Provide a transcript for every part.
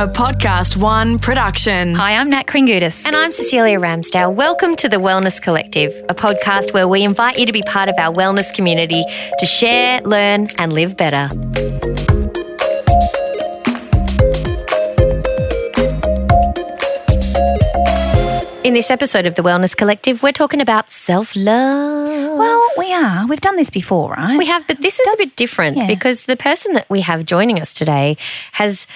A PodcastOne production. Hi, I'm Nat Kringoudis. And I'm Cecilia Ramsdale. Welcome to the Wellness Collective, a podcast where we invite you to be part of our wellness community to share, learn, and live better. In this episode of the Wellness Collective, we're talking about self love. Well, we are. We've done this before, right? We have, but this is a bit different yeah. because the person that we have joining us today has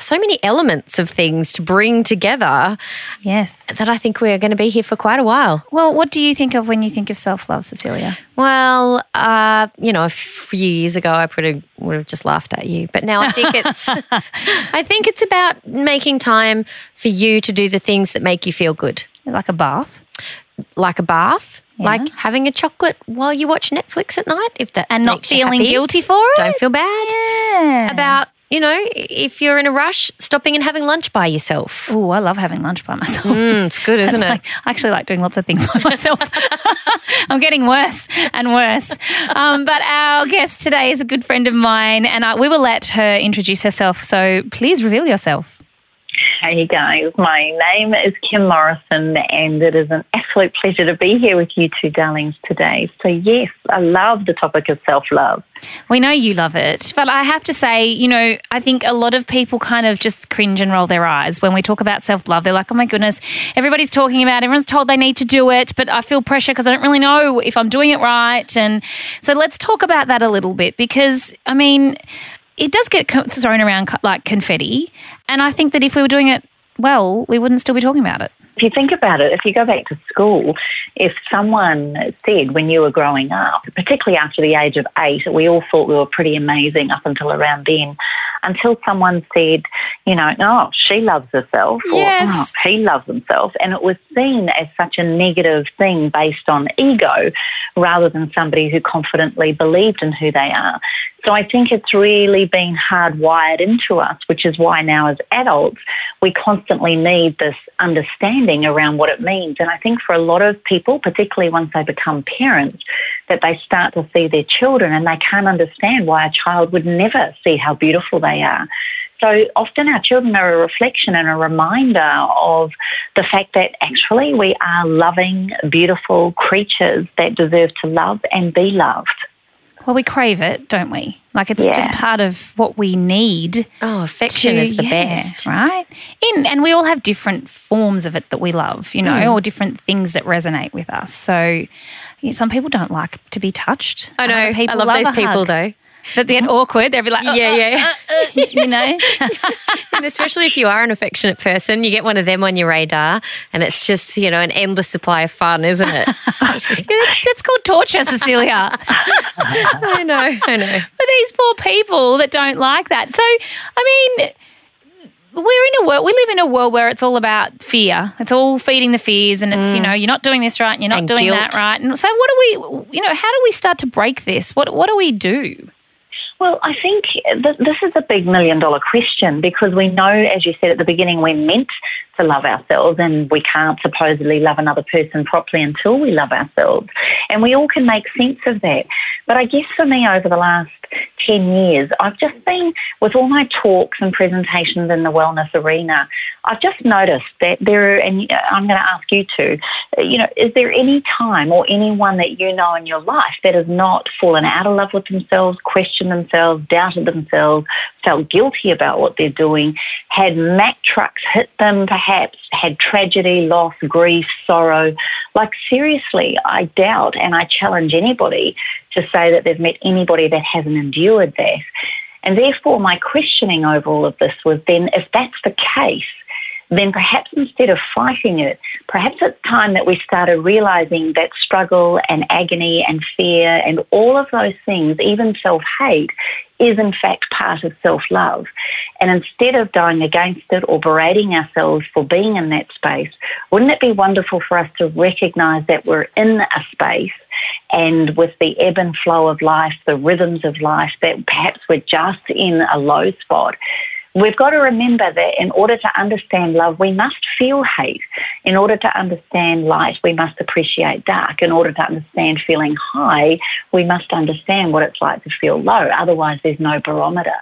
so many elements of things to bring together Yes. that I think we're going to be here for quite a while. Well, what do you think of when you think of self love, Cecilia? Well, uh, you know, a few years ago, I probably would have just laughed at you, but now I think it's, I think it's about making time for you to do the things that make you feel good, Like a bath. like a bath, Yeah. like having a chocolate while you watch Netflix at night, if that And not feeling guilty for it? Don't feel bad Yeah. about. You know, if you're in a rush, stopping and having lunch by yourself. Oh, I love having lunch by myself. Mm, it's good, isn't it? like- I actually like doing lots of things by myself. I'm getting worse and worse. Um, but our guest today is a good friend of mine, and I, we will let her introduce herself. So please reveal yourself. Hey guys, my name is Kim Morrison and it is an absolute pleasure to be here with you two darlings today. So yes, I love the topic of self-love. We know you love it, but I have to say, you know, I think a lot of people kind of just cringe and roll their eyes when we talk about self love. They're like, oh my goodness, everybody's talking about, it, everyone's told they need to do it, but I feel pressure because I don't really know if I'm doing it right. And so let's talk about that a little bit because, I mean, it does get thrown around like confetti. And I think that if we were doing it well, we wouldn't still be talking about it. If you think about it, if you go back to school, if someone said when you were growing up, particularly after the age of eight, we all thought we were pretty amazing up until around then, until someone said, you know, oh, she loves herself or oh, he loves himself. And it was seen as such a negative thing based on ego rather than somebody who confidently believed in who they are. So I think it's really been hardwired into us, which is why now as adults, we constantly need this understanding around what it means. And I think for a lot of people, particularly once they become parents, that they start to see their children and they can't understand why a child would never see how beautiful they are. So often our children are a reflection and a reminder of the fact that actually we are loving, beautiful creatures that deserve to love and be loved. Well, we crave it, don't we? Like it's Yeah. just part of what we need. Oh, affection to- is the yeah, best. right? In and we all have different forms of it that we love, you know, Hmm. or different things that resonate with us. So, you know, some people don't like to be touched. I know. Other I people love those people hug. though. That they get awkward. They'll be like, "Uh, Yeah, uh, yeah. uh, uh," you know. And especially if you are an affectionate person, you get one of them on your radar, and it's just, you know, an endless supply of fun, isn't it? Yeah, that's, called torture, Cecilia. I know, I know. But these poor people that don't like that. So, I mean, we're in a world, we live in a world where it's all about fear. It's all feeding the fears, and it's, you know, you're not doing this right, and you're not And doing guilt. that right. And so, what do we, you know, how do we start to break this? What, what do we do? Well, I think th- this is a big million dollar question because we know, as you said at the beginning, we're meant to love ourselves and we can't supposedly love another person properly until we love ourselves. And we all can make sense of that. But I guess for me over the last 10 years, I've just been, with all my talks and presentations in the wellness arena, I've just noticed that there, are, and I'm going to ask you to, you know, is there any time or anyone that you know in your life that has not fallen out of love with themselves, questioned themselves, doubted themselves, felt guilty about what they're doing, had Mack trucks hit them perhaps, had tragedy, loss, grief, sorrow? Like seriously, I doubt and I challenge anybody to say that they've met anybody that hasn't endured that. And therefore my questioning over all of this was then if that's the case, then perhaps instead of fighting it, perhaps it's time that we started realizing that struggle and agony and fear and all of those things, even self-hate, is in fact part of self-love. And instead of going against it or berating ourselves for being in that space, wouldn't it be wonderful for us to recognize that we're in a space and with the ebb and flow of life, the rhythms of life, that perhaps we're just in a low spot. We've got to remember that in order to understand love, we must feel hate. In order to understand light, we must appreciate dark. In order to understand feeling high, we must understand what it's like to feel low. Otherwise, there's no barometer.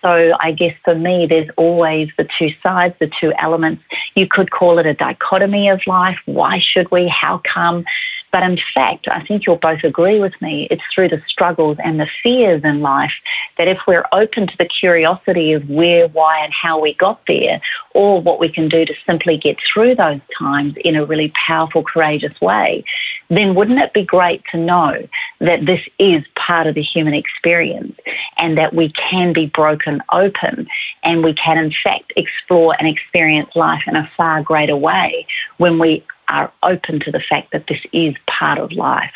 So I guess for me, there's always the two sides, the two elements. You could call it a dichotomy of life. Why should we? How come? But in fact, I think you'll both agree with me, it's through the struggles and the fears in life that if we're open to the curiosity of where, why and how we got there, or what we can do to simply get through those times in a really powerful, courageous way, then wouldn't it be great to know that this is part of the human experience and that we can be broken open and we can in fact explore and experience life in a far greater way when we are open to the fact that this is part of life.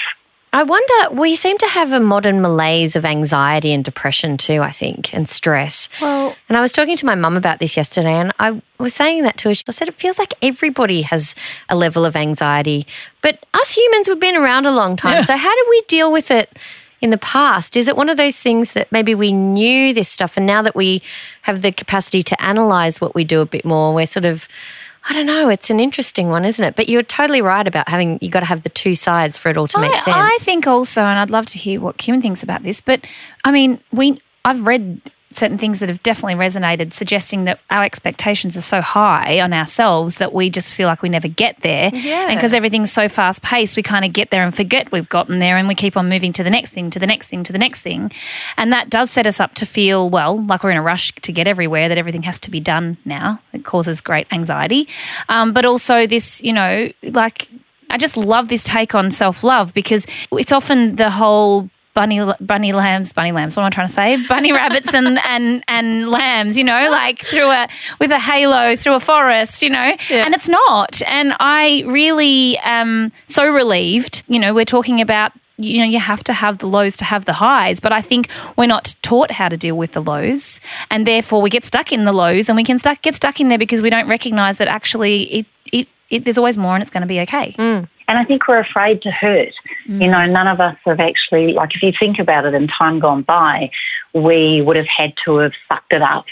I wonder, we seem to have a modern malaise of anxiety and depression too, I think, and stress. Well, and I was talking to my mum about this yesterday, and I was saying that to her. She said, It feels like everybody has a level of anxiety, but us humans, we've been around a long time. Yeah. So, how do we deal with it in the past? Is it one of those things that maybe we knew this stuff, and now that we have the capacity to analyze what we do a bit more, we're sort of I don't know. It's an interesting one, isn't it? But you're totally right about having you got to have the two sides for it all to make I, sense. I think also, and I'd love to hear what Kim thinks about this, but I mean, we I've read certain things that have definitely resonated, suggesting that our expectations are so high on ourselves that we just feel like we never get there. Yeah. And because everything's so fast paced, we kind of get there and forget we've gotten there and we keep on moving to the next thing, to the next thing, to the next thing. And that does set us up to feel, well, like we're in a rush to get everywhere, that everything has to be done now. It causes great anxiety. Um, but also, this, you know, like, I just love this take on self love because it's often the whole bunny bunny lambs bunny lambs what am i trying to say? Bunny rabbits and and and lambs you know like through a with a halo through a forest you know? And it's not. And i really am so relieved you know we're talking about you know you have to have the lows to have the highs but i think we're not taught how to deal with the lows and therefore we get stuck in the lows and we can stuck get stuck in there because we don't recognize that actually it it, it there's always more and it's going to be okay mm. And I think we're afraid to hurt. You mm. know, none of us have actually, like, if you think about it in time gone by, we would have had to have sucked it up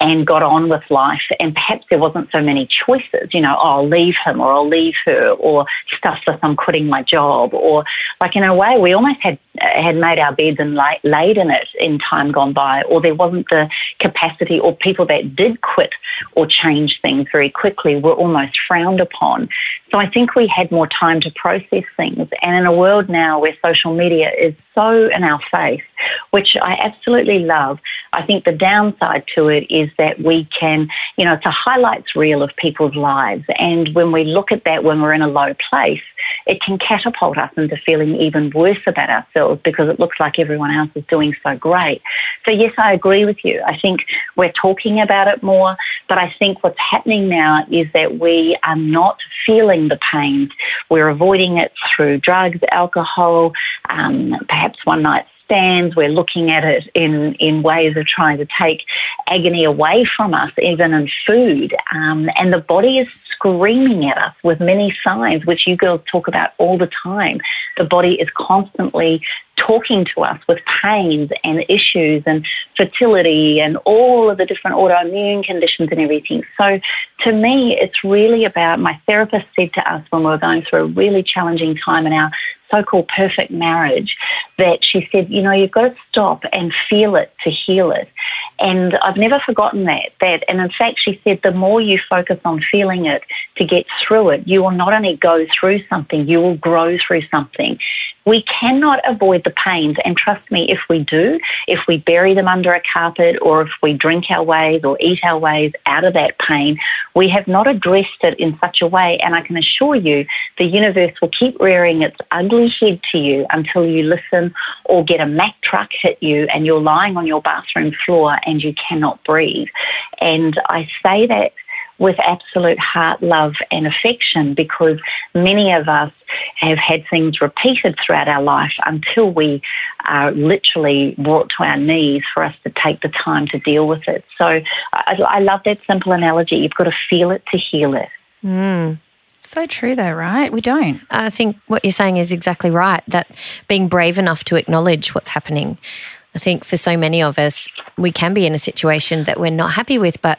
and got on with life. And perhaps there wasn't so many choices, you know, oh, I'll leave him or I'll leave her or stuff this, I'm quitting my job. Or, like, in a way, we almost had, had made our beds and laid in it in time gone by, or there wasn't the capacity, or people that did quit or change things very quickly were almost frowned upon. So I think we had more time to process things. And in a world now where social media is so in our face, which I absolutely love, I think the downside to it is that we can, you know, it's a highlights reel of people's lives. And when we look at that when we're in a low place, it can catapult us into feeling even worse about ourselves because it looks like everyone else is doing so great. So yes, I agree with you. I think we're talking about it more, but I think what's happening now is that we are not feeling the pain. We're avoiding it through drugs, alcohol, um, perhaps one night stands. We're looking at it in, in ways of trying to take agony away from us, even in food. Um, and the body is screaming at us with many signs, which you girls talk about all the time. The body is constantly talking to us with pains and issues and fertility and all of the different autoimmune conditions and everything. So to me, it's really about, my therapist said to us when we were going through a really challenging time in our so-called perfect marriage that she said, you know, you've got to stop and feel it to heal it. And I've never forgotten that. That, and in fact, she said, the more you focus on feeling it to get through it, you will not only go through something, you will grow through something. We cannot avoid the pains, and trust me, if we do, if we bury them under a carpet, or if we drink our ways or eat our ways out of that pain, we have not addressed it in such a way. And I can assure you, the universe will keep rearing its ugly head to you until you listen or get a Mack truck hit you and you're lying on your bathroom floor and you cannot breathe. And I say that with absolute heart, love and affection because many of us have had things repeated throughout our life until we are literally brought to our knees for us to take the time to deal with it. So I, I love that simple analogy. You've got to feel it to heal it. Mm. so true though right we don't I think what you're saying is exactly right. That being brave enough to acknowledge what's happening. I think for so many of us, we can be in a situation that we're not happy with, but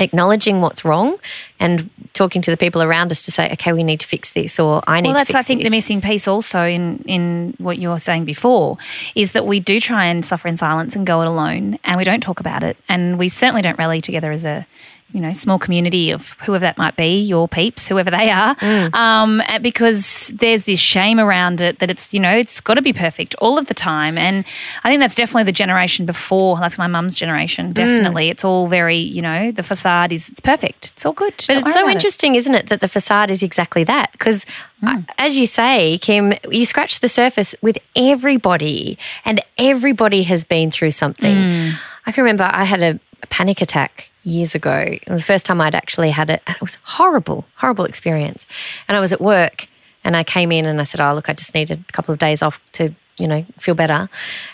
acknowledging what's wrong and talking to the people around us to say, okay, we need to fix this or I need well, that's I think this. the missing piece also in in what you were saying before is that we do try and suffer in silence and go it alone, and we don't talk about it, and we certainly don't rally together as a you know small community of whoever that might be, your peeps, whoever they are, Mm. um, because there's this shame around it that it's you know it's got to be perfect all of the time, and I think that's definitely the generation before, that's my mum's Mm. generation. Definitely, it's all very you know the facade is it's perfect, it's all good. But it's so interesting, isn't it, that the facade is exactly that? Because, as you say, Kim, you scratch the surface with everybody, and everybody has been through something. I can remember I had a, a panic attack years ago. It was the first time I'd actually had it, and it was horrible, horrible experience. And I was at work, and I came in and I said, "Oh, look, I just needed a couple of days off to." You know, feel better.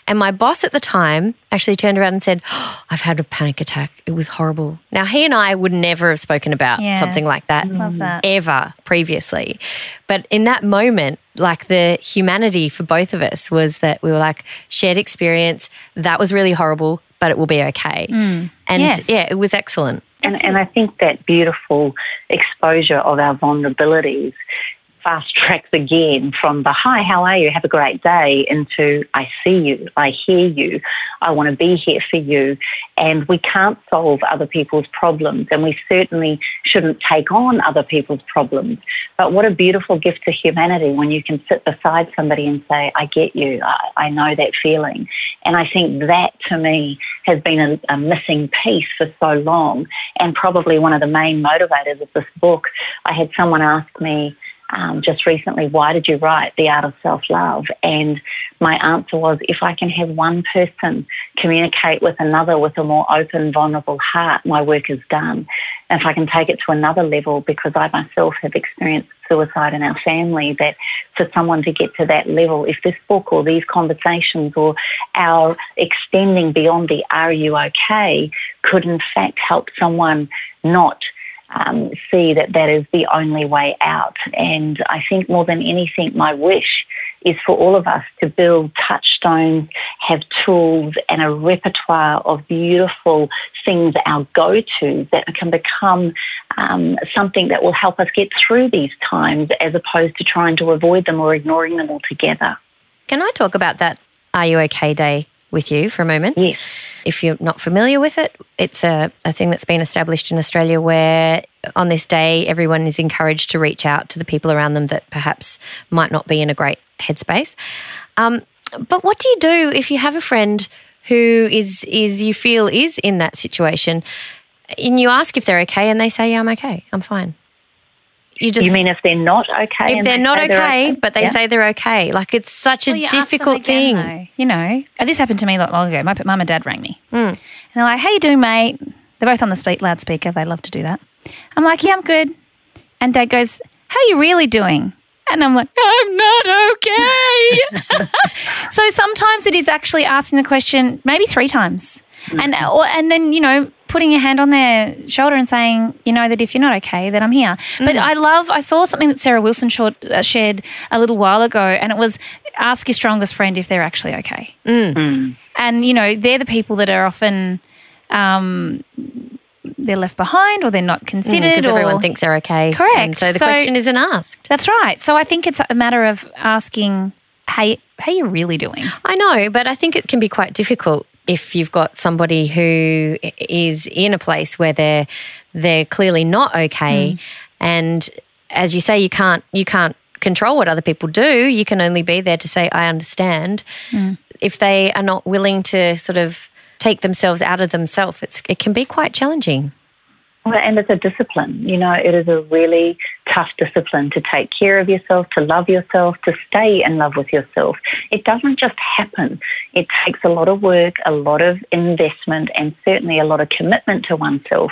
And my boss at the time actually turned around and said, oh, I've had a panic attack. It was horrible. Now, he and I would never have spoken about Yeah. something like that that. ever previously. But in that moment, like the humanity for both of us was that we were like shared experience. That was really horrible, but it will be okay. Mm. And Yes. yeah, it was excellent. And, and I think that beautiful exposure of our vulnerabilities fast tracks again from the hi, how are you? Have a great day into I see you, I hear you, I want to be here for you. And we can't solve other people's problems and we certainly shouldn't take on other people's problems. But what a beautiful gift to humanity when you can sit beside somebody and say, I get you, I, I know that feeling. And I think that to me has been a, a missing piece for so long and probably one of the main motivators of this book. I had someone ask me, um, just recently, why did you write The Art of Self-Love? And my answer was, if I can have one person communicate with another with a more open, vulnerable heart, my work is done. And if I can take it to another level, because I myself have experienced suicide in our family, that for someone to get to that level, if this book or these conversations or our extending beyond the are you okay could in fact help someone not um, see that that is the only way out. And I think more than anything, my wish is for all of us to build touchstones, have tools and a repertoire of beautiful things, our go-tos that can become um, something that will help us get through these times as opposed to trying to avoid them or ignoring them altogether. Can I talk about that Are You OK Day with you for a moment? Yes. If you're not familiar with it, it's a, a thing that's been established in Australia where on this day everyone is encouraged to reach out to the people around them that perhaps might not be in a great headspace. Um, but what do you do if you have a friend who is is you feel is in that situation and you ask if they're okay and they say, Yeah, I'm okay, I'm fine. You just You mean if they're not okay? if they're they not okay, they're but they Yeah. say they're okay. Like it's such a Well, you ask them difficult again, thing. though. You know, this happened to me not long ago. My mum and dad rang me, Hmm. and they're like, "How you doing, mate?" They're both on the speak loudspeaker. They love to do that. I'm like, "Yeah, I'm good." And dad goes, "How are you really doing?" And I'm like, "I'm not okay." so sometimes it is actually asking the question, maybe three times, and or, and then you know putting your hand on their shoulder and saying, you know, that if you're not okay, then I'm here. But I love, I saw something that Sarah Wilson short, uh, shared a little while ago, and it was ask your strongest friend if they're actually okay. And, you know, they're the people that are often. Um, they're left behind or they're not considered Because Mm, everyone thinks they're okay. Correct. And so the So- question isn't asked. that's right so i think it's a matter of asking hey how you really doing I know, but I think it can be quite difficult if you've got somebody who is in a place where they're they're clearly not okay, hmm. and as you say, you can't you can't control what other people do. You can only be there to say, "I understand." Hmm. If they are not willing to sort of take themselves out of themselves, it's it can be quite challenging. Well, and it's a discipline. You know, it is a really tough discipline to take care of yourself, to love yourself, to stay in love with yourself. It doesn't just happen. It takes a lot of work, a lot of investment, and certainly a lot of commitment to oneself.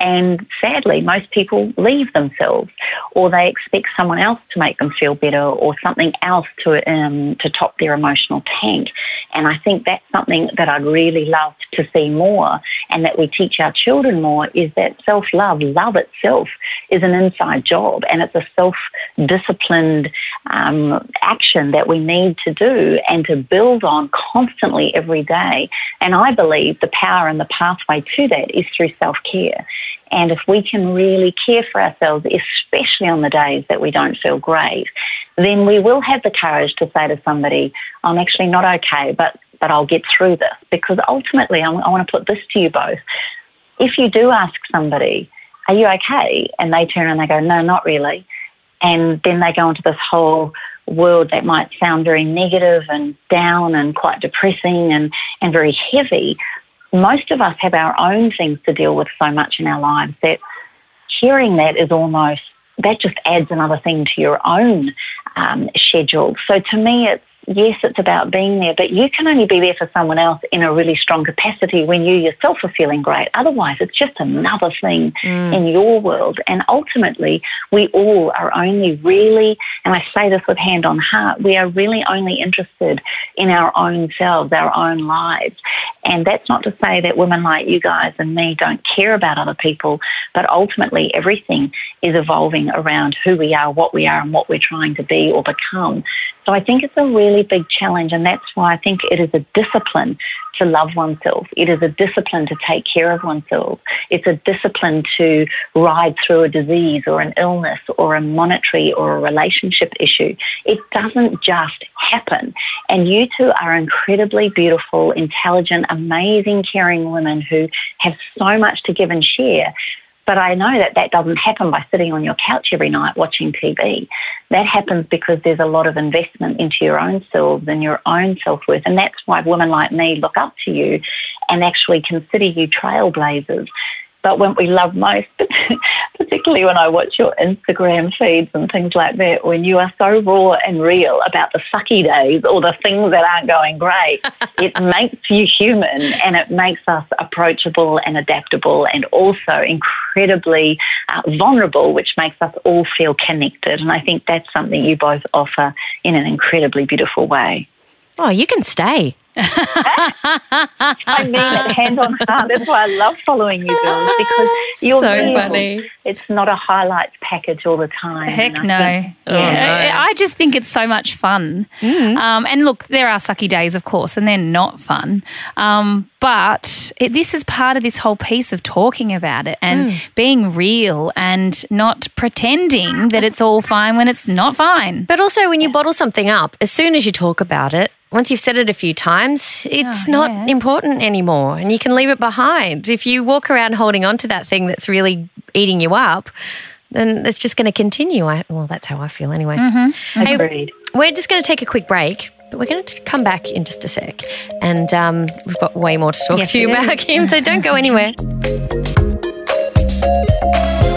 And sadly, most people leave themselves or they expect someone else to make them feel better or something else to, um, to top their emotional tank. And I think that's something that I'd really love to see more and that we teach our children more is that self-love, love itself, is an inside job and it's a self-disciplined um, action that we need to do and to build on constantly every day. And I believe the power and the pathway to that is through self-care. And if we can really care for ourselves, especially on the days that we don't feel great, then we will have the courage to say to somebody, I'm actually not okay, but, but I'll get through this. Because ultimately, I want to put this to you both. If you do ask somebody, are you okay? And they turn and they go, no, not really. And then they go into this whole world that might sound very negative and down and quite depressing and, and very heavy most of us have our own things to deal with so much in our lives that hearing that is almost, that just adds another thing to your own um, schedule. So to me, it's yes, it's about being there, but you can only be there for someone else in a really strong capacity when you yourself are feeling great. Otherwise, it's just another thing mm. in your world. And ultimately, we all are only really, and I say this with hand on heart, we are really only interested in our own selves, our own lives. And that's not to say that women like you guys and me don't care about other people, but ultimately everything is evolving around who we are, what we are, and what we're trying to be or become. So I think it's a really big challenge and that's why I think it is a discipline to love oneself. It is a discipline to take care of oneself. It's a discipline to ride through a disease or an illness or a monetary or a relationship issue. It doesn't just happen. And you two are incredibly beautiful, intelligent, amazing, caring women who have so much to give and share. But I know that that doesn't happen by sitting on your couch every night watching TV. That happens because there's a lot of investment into your own selves and your own self-worth. And that's why women like me look up to you and actually consider you trailblazers but when we love most, particularly when I watch your Instagram feeds and things like that, when you are so raw and real about the sucky days or the things that aren't going great, it makes you human and it makes us approachable and adaptable and also incredibly uh, vulnerable, which makes us all feel connected. And I think that's something you both offer in an incredibly beautiful way. Oh, you can stay. I mean it hand on heart. That's why I love following you girls because you're so real. funny. It's not a highlights package all the time. Heck no. I think- yeah. no. I just think it's so much fun. Um, and look, there are sucky days, of course, and they're not fun. Um, but it, this is part of this whole piece of talking about it and being real and not pretending that it's all fine when it's not fine. But also, when you bottle something up, as soon as you talk about it, once you've said it a few times, it's Oh, not yeah. important anymore and you can leave it behind. If you walk around holding on to that thing that's really eating you up, then it's just going to continue. I, well, that's how I feel anyway. Mm-hmm. Hey, Agreed. we're just going to take a quick break, but we're going to come back in just a sec. And um, we've got way more to talk Yes, to you do. about, Kim, so don't go anywhere.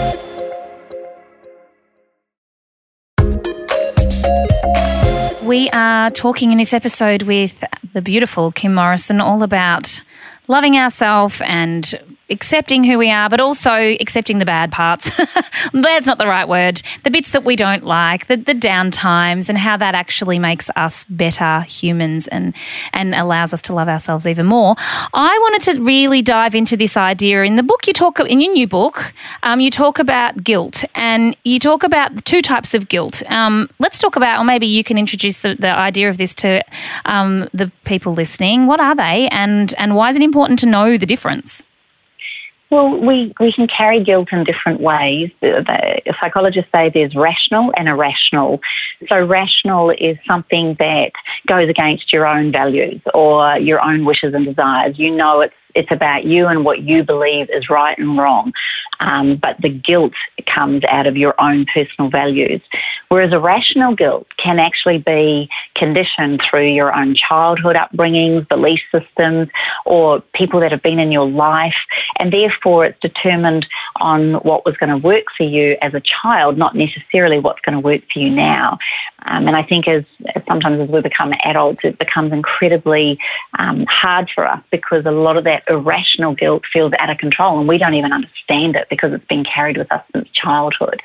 We are talking in this episode with the beautiful Kim Morrison all about loving ourselves and accepting who we are, but also accepting the bad parts. That's not the right word. The bits that we don't like, the, the down times, and how that actually makes us better humans and, and allows us to love ourselves even more. I wanted to really dive into this idea. In the book, you talk, in your new book, um, you talk about guilt and you talk about the two types of guilt. Um, let's talk about, or maybe you can introduce the, the idea of this to um, the people listening. What are they and, and why is it important to know the difference? Well, we, we can carry guilt in different ways. The, the psychologists say there's rational and irrational. So rational is something that goes against your own values or your own wishes and desires. You know it's it's about you and what you believe is right and wrong. Um, but the guilt comes out of your own personal values. Whereas irrational guilt can actually be conditioned through your own childhood upbringings, belief systems, or people that have been in your life. And therefore it's determined on what was going to work for you as a child, not necessarily what's going to work for you now. Um, and I think as, as, sometimes as we become adults, it becomes incredibly um, hard for us because a lot of that irrational guilt feels out of control and we don't even understand it because it's been carried with us since childhood.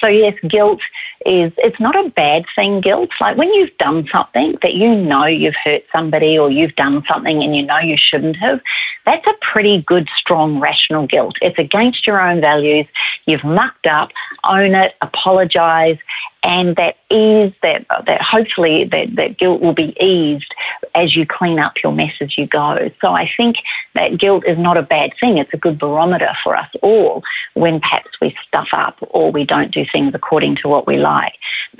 So yes, guilt is, it's not a bad thing, guilt. Like when you've done something that you know you've hurt somebody or you've done something and you know you shouldn't have, that's a pretty good, strong, rational guilt. It's against your own values. You've mucked up, own it, apologise, and that ease that that hopefully that, that guilt will be eased as you clean up your mess as you go. So I think that guilt is not a bad thing. It's a good barometer for us all when perhaps we stuff up or we don't do things according to what we like.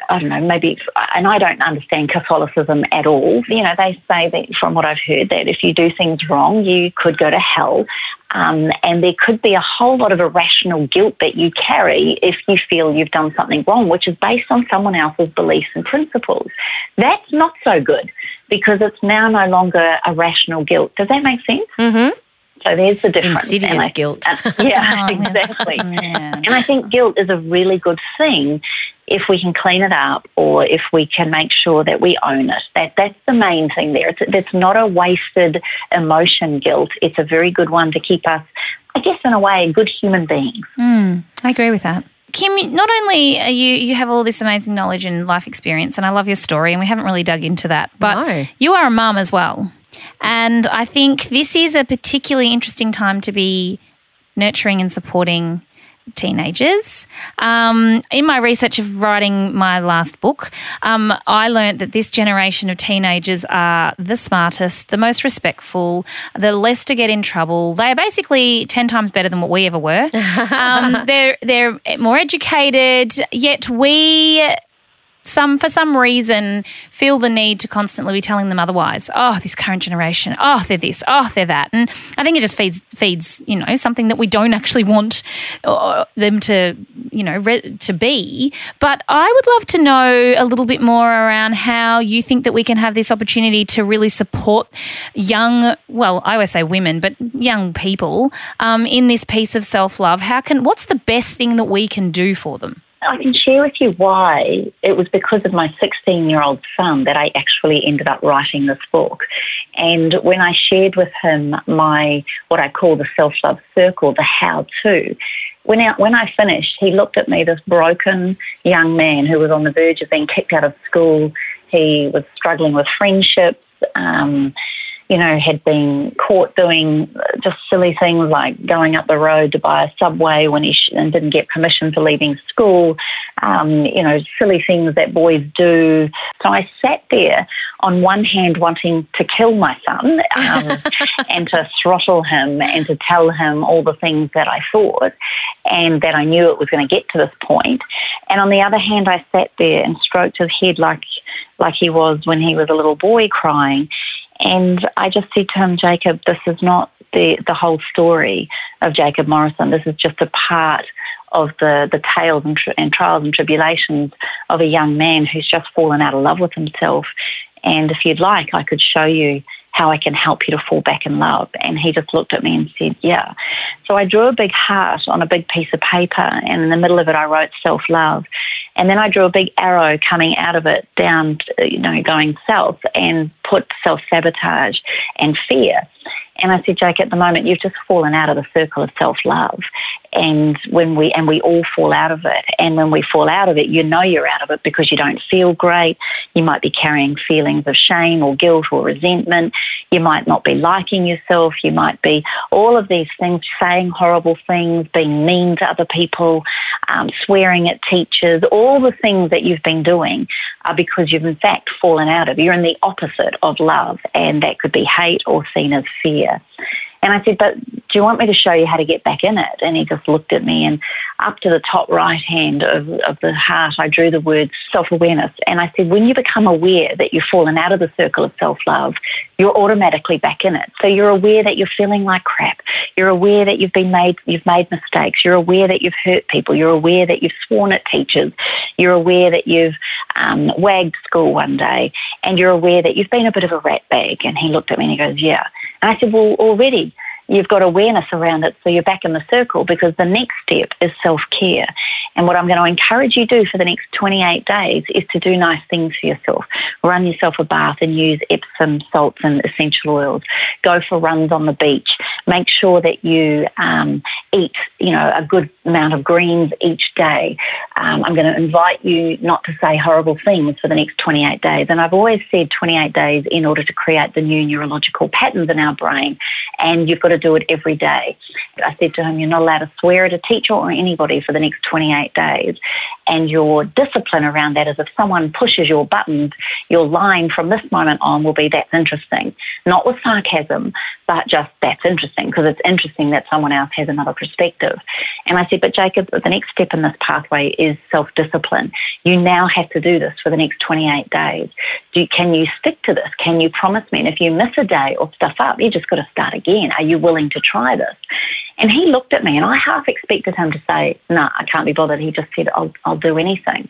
I don't know, maybe, and I don't understand Catholicism at all. You know, they say that from what I've heard that if you do things wrong, you could go to hell. Um, and there could be a whole lot of irrational guilt that you carry if you feel you've done something wrong, which is based on someone else's beliefs and principles. That's not so good because it's now no longer a rational guilt. Does that make sense? Mm-hmm. So there's the difference. Insidious I, guilt. yeah, oh, exactly. Yeah. And I think guilt is a really good thing if we can clean it up or if we can make sure that we own it. That that's the main thing there. It's, it's not a wasted emotion guilt. It's a very good one to keep us, I guess, in a way, good human beings. Mm, I agree with that. Kim, not only are you you have all this amazing knowledge and life experience, and I love your story, and we haven't really dug into that, but no. you are a mum as well. And I think this is a particularly interesting time to be nurturing and supporting teenagers. Um, in my research of writing my last book, um, I learned that this generation of teenagers are the smartest, the most respectful, the less to get in trouble. They are basically ten times better than what we ever were. Um, they're they're more educated, yet we some for some reason feel the need to constantly be telling them otherwise. Oh, this current generation. Oh, they're this. Oh, they're that. And I think it just feeds feeds you know something that we don't actually want uh, them to you know re- to be. But I would love to know a little bit more around how you think that we can have this opportunity to really support young. Well, I always say women, but young people um, in this piece of self love. How can what's the best thing that we can do for them? I can share with you why it was because of my 16 year old son that I actually ended up writing this book. And when I shared with him my, what I call the self love circle, the how to, when I, when I finished, he looked at me, this broken young man who was on the verge of being kicked out of school. He was struggling with friendships. Um, you know, had been caught doing just silly things like going up the road to buy a subway when he sh- and didn't get permission for leaving school, um, you know, silly things that boys do. So I sat there on one hand wanting to kill my son um, and to throttle him and to tell him all the things that I thought and that I knew it was going to get to this point. And on the other hand, I sat there and stroked his head like like he was when he was a little boy crying. And I just said to him, Jacob, this is not the, the whole story of Jacob Morrison. This is just a part of the, the tales and, and trials and tribulations of a young man who's just fallen out of love with himself. And if you'd like, I could show you how I can help you to fall back in love. And he just looked at me and said, yeah. So I drew a big heart on a big piece of paper and in the middle of it I wrote self-love. And then I drew a big arrow coming out of it down, you know, going south and put self-sabotage and fear. And I said, Jake, at the moment you've just fallen out of the circle of self-love. And when we, and we all fall out of it. And when we fall out of it, you know you're out of it because you don't feel great. You might be carrying feelings of shame or guilt or resentment. You might not be liking yourself. You might be all of these things, saying horrible things, being mean to other people, um, swearing at teachers, all the things that you've been doing are because you've in fact fallen out of. You're in the opposite of love and that could be hate or seen as fear. And I said, but do you want me to show you how to get back in it? And he just looked at me and up to the top right hand of, of the heart, I drew the word self-awareness. And I said, when you become aware that you've fallen out of the circle of self-love, you're automatically back in it. So you're aware that you're feeling like crap. You're aware that you've been made, you've made mistakes. You're aware that you've hurt people. You're aware that you've sworn at teachers. You're aware that you've um, wagged school one day. And you're aware that you've been a bit of a rat bag. And he looked at me and he goes, yeah. And I said, well, already you've got awareness around it, so you're back in the circle because the next step is self-care. And what I'm going to encourage you to do for the next 28 days is to do nice things for yourself. Run yourself a bath and use Epsom salts and essential oils. Go for runs on the beach. Make sure that you um, eat, you know, a good amount of greens each day. Um, I'm going to invite you not to say horrible things for the next 28 days. And I've always said 28 days in order to create the new neurological patterns in our brain. And you've got to do it every day. I said to him, you're not allowed to swear at a teacher or anybody for the next 28 days. And your discipline around that is if someone pushes your buttons, your line from this moment on will be that's interesting. Not with sarcasm, but just that's interesting because it's interesting that someone else has another perspective. And I said, but Jacob, the next step in this pathway is self-discipline. You now have to do this for the next 28 days. Do, can you stick to this? Can you promise me? And if you miss a day or stuff up, you just got to start again. Are you willing to try this? And he looked at me and I half expected him to say, no, nah, I can't be bothered. He just said, I'll, I'll do anything.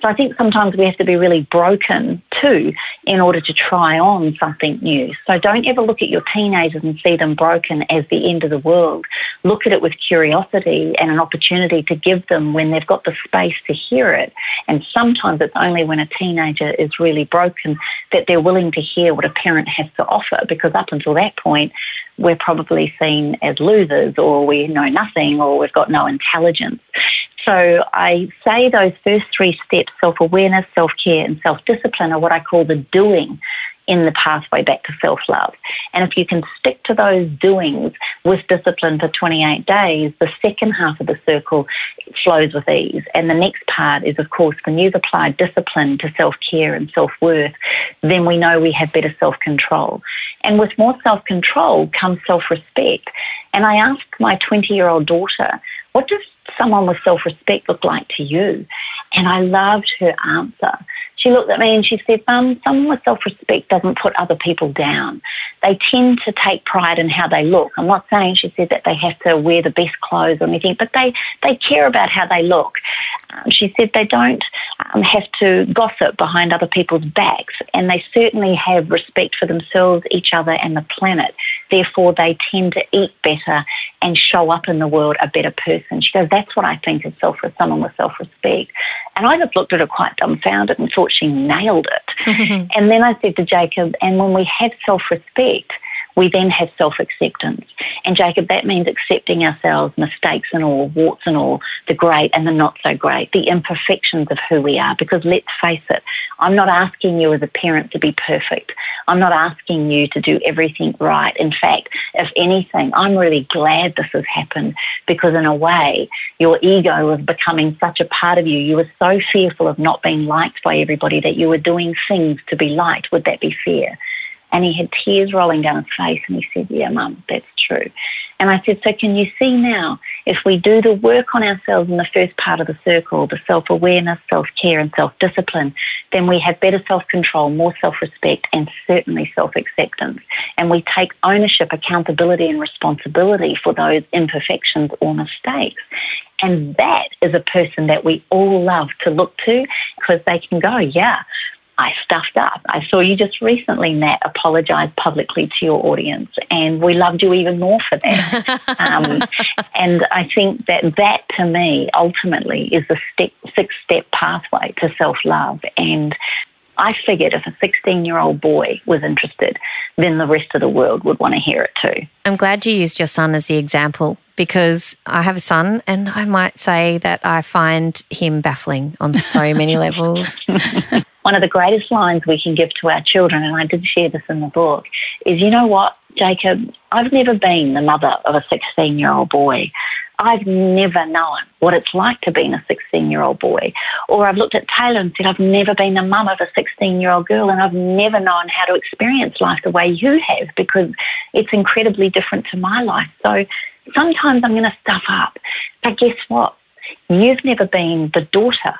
So I think sometimes we have to be really broken too in order to try on something new. So don't ever look at your teenagers and see them broken as the end of the world. Look at it with curiosity and an opportunity to give them when they've got the space to hear it. And sometimes it's only when a teenager is really broken that they're willing to hear what a parent has to offer because up until that point, we're probably seen as losers or we know nothing or we've got no intelligence. So I say those first three steps, self-awareness, self-care and self-discipline are what I call the doing in the pathway back to self-love. And if you can stick to those doings with discipline for 28 days, the second half of the circle flows with ease. And the next part is, of course, when you've applied discipline to self-care and self-worth, then we know we have better self-control. And with more self-control comes self-respect. And I asked my 20-year-old daughter, what does someone with self-respect look like to you? And I loved her answer. She looked at me and she said, Mum, someone with self-respect doesn't put other people down. They tend to take pride in how they look. I'm not saying she said that they have to wear the best clothes or anything, but they, they care about how they look. Um, she said they don't um, have to gossip behind other people's backs and they certainly have respect for themselves, each other and the planet. Therefore, they tend to eat better and show up in the world a better person. She goes, that's what I think is self someone with self-respect. And I just looked at her quite dumbfounded and thought she nailed it. and then I said to Jacob, and when we have self-respect, we then have self-acceptance. And Jacob, that means accepting ourselves, mistakes and all, warts and all, the great and the not so great, the imperfections of who we are. Because let's face it, I'm not asking you as a parent to be perfect. I'm not asking you to do everything right. In fact, if anything, I'm really glad this has happened because in a way, your ego was becoming such a part of you. You were so fearful of not being liked by everybody that you were doing things to be liked. Would that be fair? And he had tears rolling down his face and he said, yeah, mum, that's true. And I said, so can you see now, if we do the work on ourselves in the first part of the circle, the self-awareness, self-care and self-discipline, then we have better self-control, more self-respect and certainly self-acceptance. And we take ownership, accountability and responsibility for those imperfections or mistakes. And that is a person that we all love to look to because they can go, yeah, I stuffed up. I saw you just recently, Nat, apologise publicly to your audience, and we loved you even more for that. um, and I think that that, to me, ultimately is the six-step pathway to self-love. And I figured if a 16-year-old boy was interested, then the rest of the world would want to hear it too. I'm glad you used your son as the example because I have a son and I might say that I find him baffling on so many levels. one of the greatest lines we can give to our children, and I did share this in the book, is you know what, Jacob, I've never been the mother of a 16 year old boy. I've never known what it's like to be a 16 year old boy. Or I've looked at Taylor and said, I've never been the mum of a 16 year old girl and I've never known how to experience life the way you have because it's incredibly different to my life. So sometimes I'm going to stuff up. But guess what? You've never been the daughter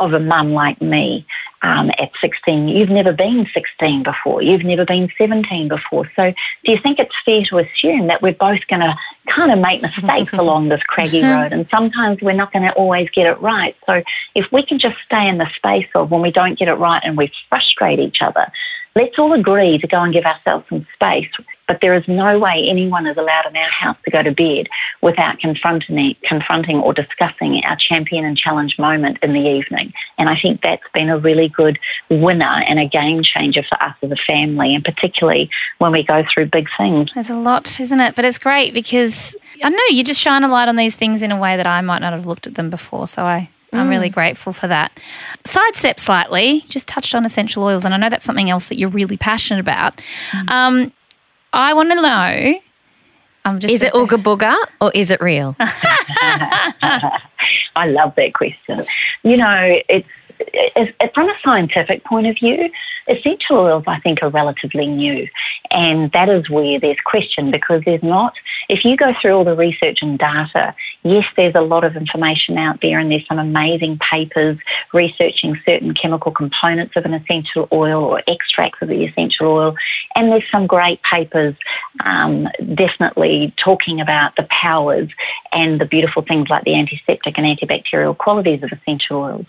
of a mum like me um, at 16. You've never been 16 before. You've never been 17 before. So do you think it's fair to assume that we're both going to kind of make mistakes along this craggy road and sometimes we're not going to always get it right. So if we can just stay in the space of when we don't get it right and we frustrate each other, let's all agree to go and give ourselves some space but there is no way anyone is allowed in our house to go to bed without confronting, confronting or discussing our champion and challenge moment in the evening. And I think that's been a really good winner and a game changer for us as a family, and particularly when we go through big things. There's a lot, isn't it? But it's great because I know you just shine a light on these things in a way that I might not have looked at them before. So I I'm really grateful for that. Sidestep slightly, just touched on essential oils, and I know that's something else that you're really passionate about. Um, I want to know. I'm just Is it ooga booga or is it real? I love that question. You know, it's, it's, it's from a scientific point of view, essential oils I think are relatively new. And that is where there's question because there's not, if you go through all the research and data, yes, there's a lot of information out there and there's some amazing papers researching certain chemical components of an essential oil or extracts of the essential oil. And there's some great papers um, definitely talking about the powers and the beautiful things like the antiseptic and antibacterial qualities of essential oils.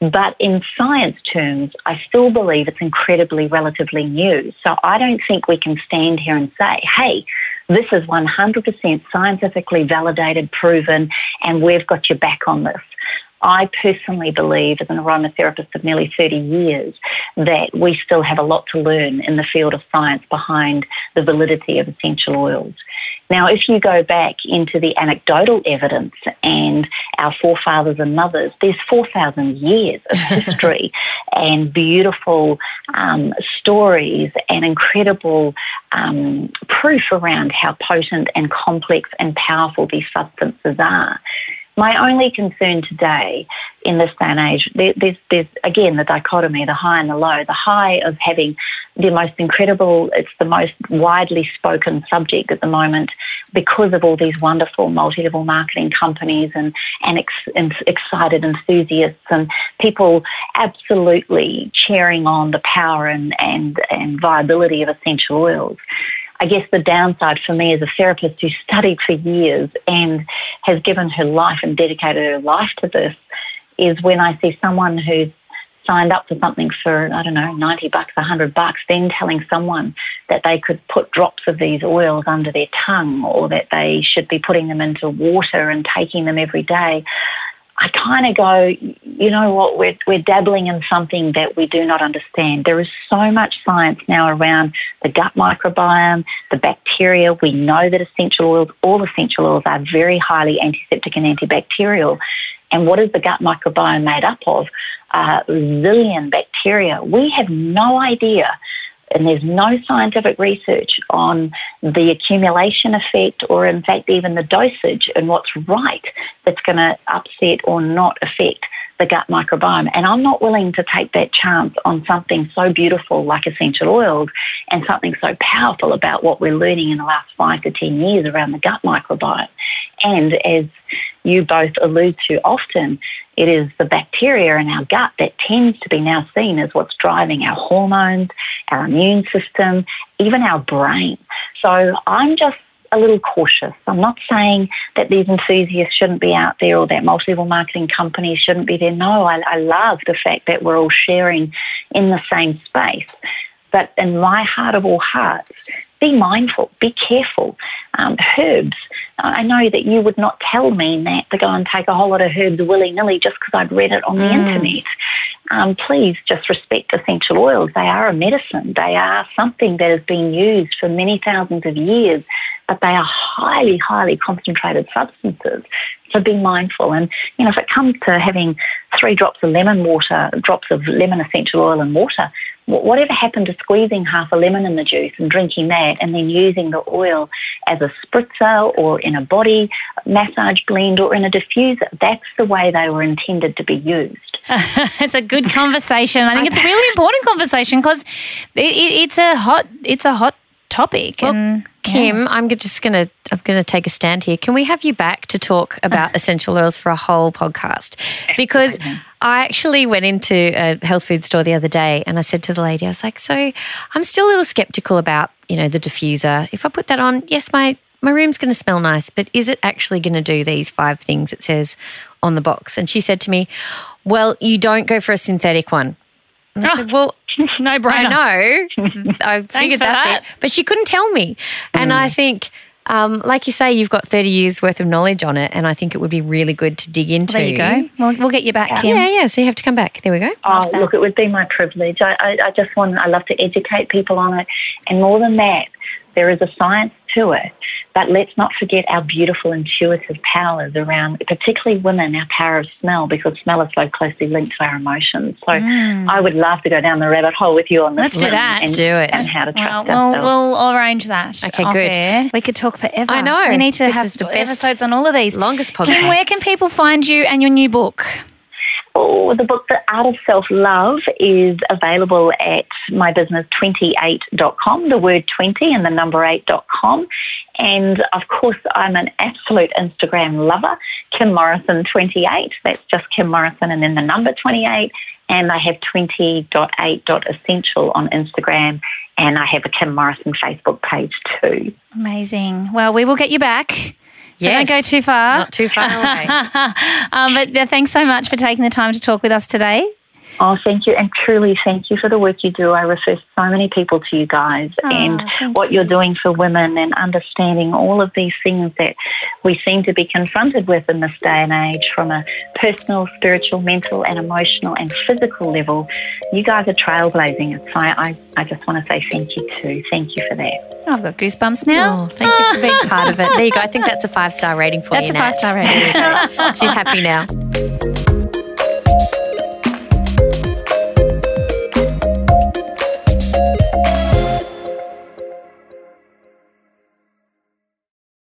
But in science terms, I still believe it's incredibly relatively new. So I don't think we can stand here and say, hey, this is 100% scientifically validated, proven, and we've got your back on this. I personally believe, as an aromatherapist of nearly 30 years, that we still have a lot to learn in the field of science behind the validity of essential oils. Now, if you go back into the anecdotal evidence and our forefathers and mothers, there's 4,000 years of history and beautiful um, stories and incredible um, proof around how potent and complex and powerful these substances are. My only concern today in this day and age, there's, there's again the dichotomy, the high and the low. The high of having the most incredible, it's the most widely spoken subject at the moment because of all these wonderful multi-level marketing companies and, and, ex, and excited enthusiasts and people absolutely cheering on the power and, and, and viability of essential oils. I guess the downside for me as a therapist who studied for years and has given her life and dedicated her life to this is when I see someone who's signed up for something for, I don't know, 90 bucks, 100 bucks, then telling someone that they could put drops of these oils under their tongue or that they should be putting them into water and taking them every day. I kind of go, you know what, we're, we're dabbling in something that we do not understand. There is so much science now around the gut microbiome, the bacteria. We know that essential oils, all essential oils are very highly antiseptic and antibacterial. And what is the gut microbiome made up of? Uh, zillion bacteria. We have no idea and there's no scientific research on the accumulation effect or in fact even the dosage and what's right that's going to upset or not affect the gut microbiome. And I'm not willing to take that chance on something so beautiful like essential oils and something so powerful about what we're learning in the last five to 10 years around the gut microbiome. And as you both allude to often, it is the bacteria in our gut that tends to be now seen as what's driving our hormones, our immune system, even our brain. So I'm just a little cautious. I'm not saying that these enthusiasts shouldn't be out there or that multi-level marketing companies shouldn't be there. No, I, I love the fact that we're all sharing in the same space. But in my heart of all hearts, be mindful, be careful. Um, herbs, I know that you would not tell me that to go and take a whole lot of herbs willy nilly just because I'd read it on the Mm. internet. Um, please just respect essential oils. They are a medicine. They are something that has been used for many thousands of years, but they are highly, highly concentrated substances. So be mindful. And, you know, if it comes to having three drops of lemon water, drops of lemon essential oil and water, whatever happened to squeezing half a lemon in the juice and drinking that and then using the oil as a spritzer or in a body massage blend or in a diffuser? That's the way they were intended to be used. it's a good conversation. I think it's a really important conversation because it, it, it's a hot it's a hot topic. and Kim, I'm just going to I'm to take a stand here. Can we have you back to talk about essential oils for a whole podcast? Because I actually went into a health food store the other day and I said to the lady, I was like, "So, I'm still a little skeptical about, you know, the diffuser. If I put that on, yes, my my room's going to smell nice, but is it actually going to do these five things it says on the box?" And she said to me, "Well, you don't go for a synthetic one." And I said, "Well, No brainer. I know. I figured for that, that. bit, but she couldn't tell me. And I think, um, like you say, you've got 30 years worth of knowledge on it, and I think it would be really good to dig into. There you go. We'll, we'll get you back, Kim. Yeah, yeah. So you have to come back. There we go. Oh, look, it would be my privilege. I, I, I just want, I love to educate people on it. And more than that, there is a science to it. But let's not forget our beautiful intuitive powers around, particularly women, our power of smell, because smell is so closely linked to our emotions. So mm. I would love to go down the rabbit hole with you on this Let's do that. And, Do it. and how to Well, trust we'll, we'll arrange that. Okay, good. air. We could talk forever. I know. We need to This have the best- episodes on all of these. longest podcast. Kim, podcast. where can people find you and your new book? Oh, the book, The Art of Self-Love, is available at mybusiness28.com, the word 20 and the number 8.com. And of course, I'm an absolute Instagram lover, Kim Morrison28. That's just Kim Morrison and then the number 28. And I have 20.8.essential on Instagram. And I have a Kim Morrison Facebook page too. Amazing. Well, we will get you back. So don't go too far. Not too far away. Um, but thanks so much for taking the time to talk with us today. Oh, thank you. And truly, thank you for the work you do. I refer so many people to you guys Oh, and what you're doing for women and understanding all of these things that we seem to be confronted with in this day and age from a personal, spiritual, mental, and emotional and physical level. You guys are trailblazing it. So I, I, I just want to say thank you too. Thank you for that. I've got goosebumps now. Oh, thank you for being part of it. There you go. I think that's a five star rating for That's you. a five-star rating. She's happy now.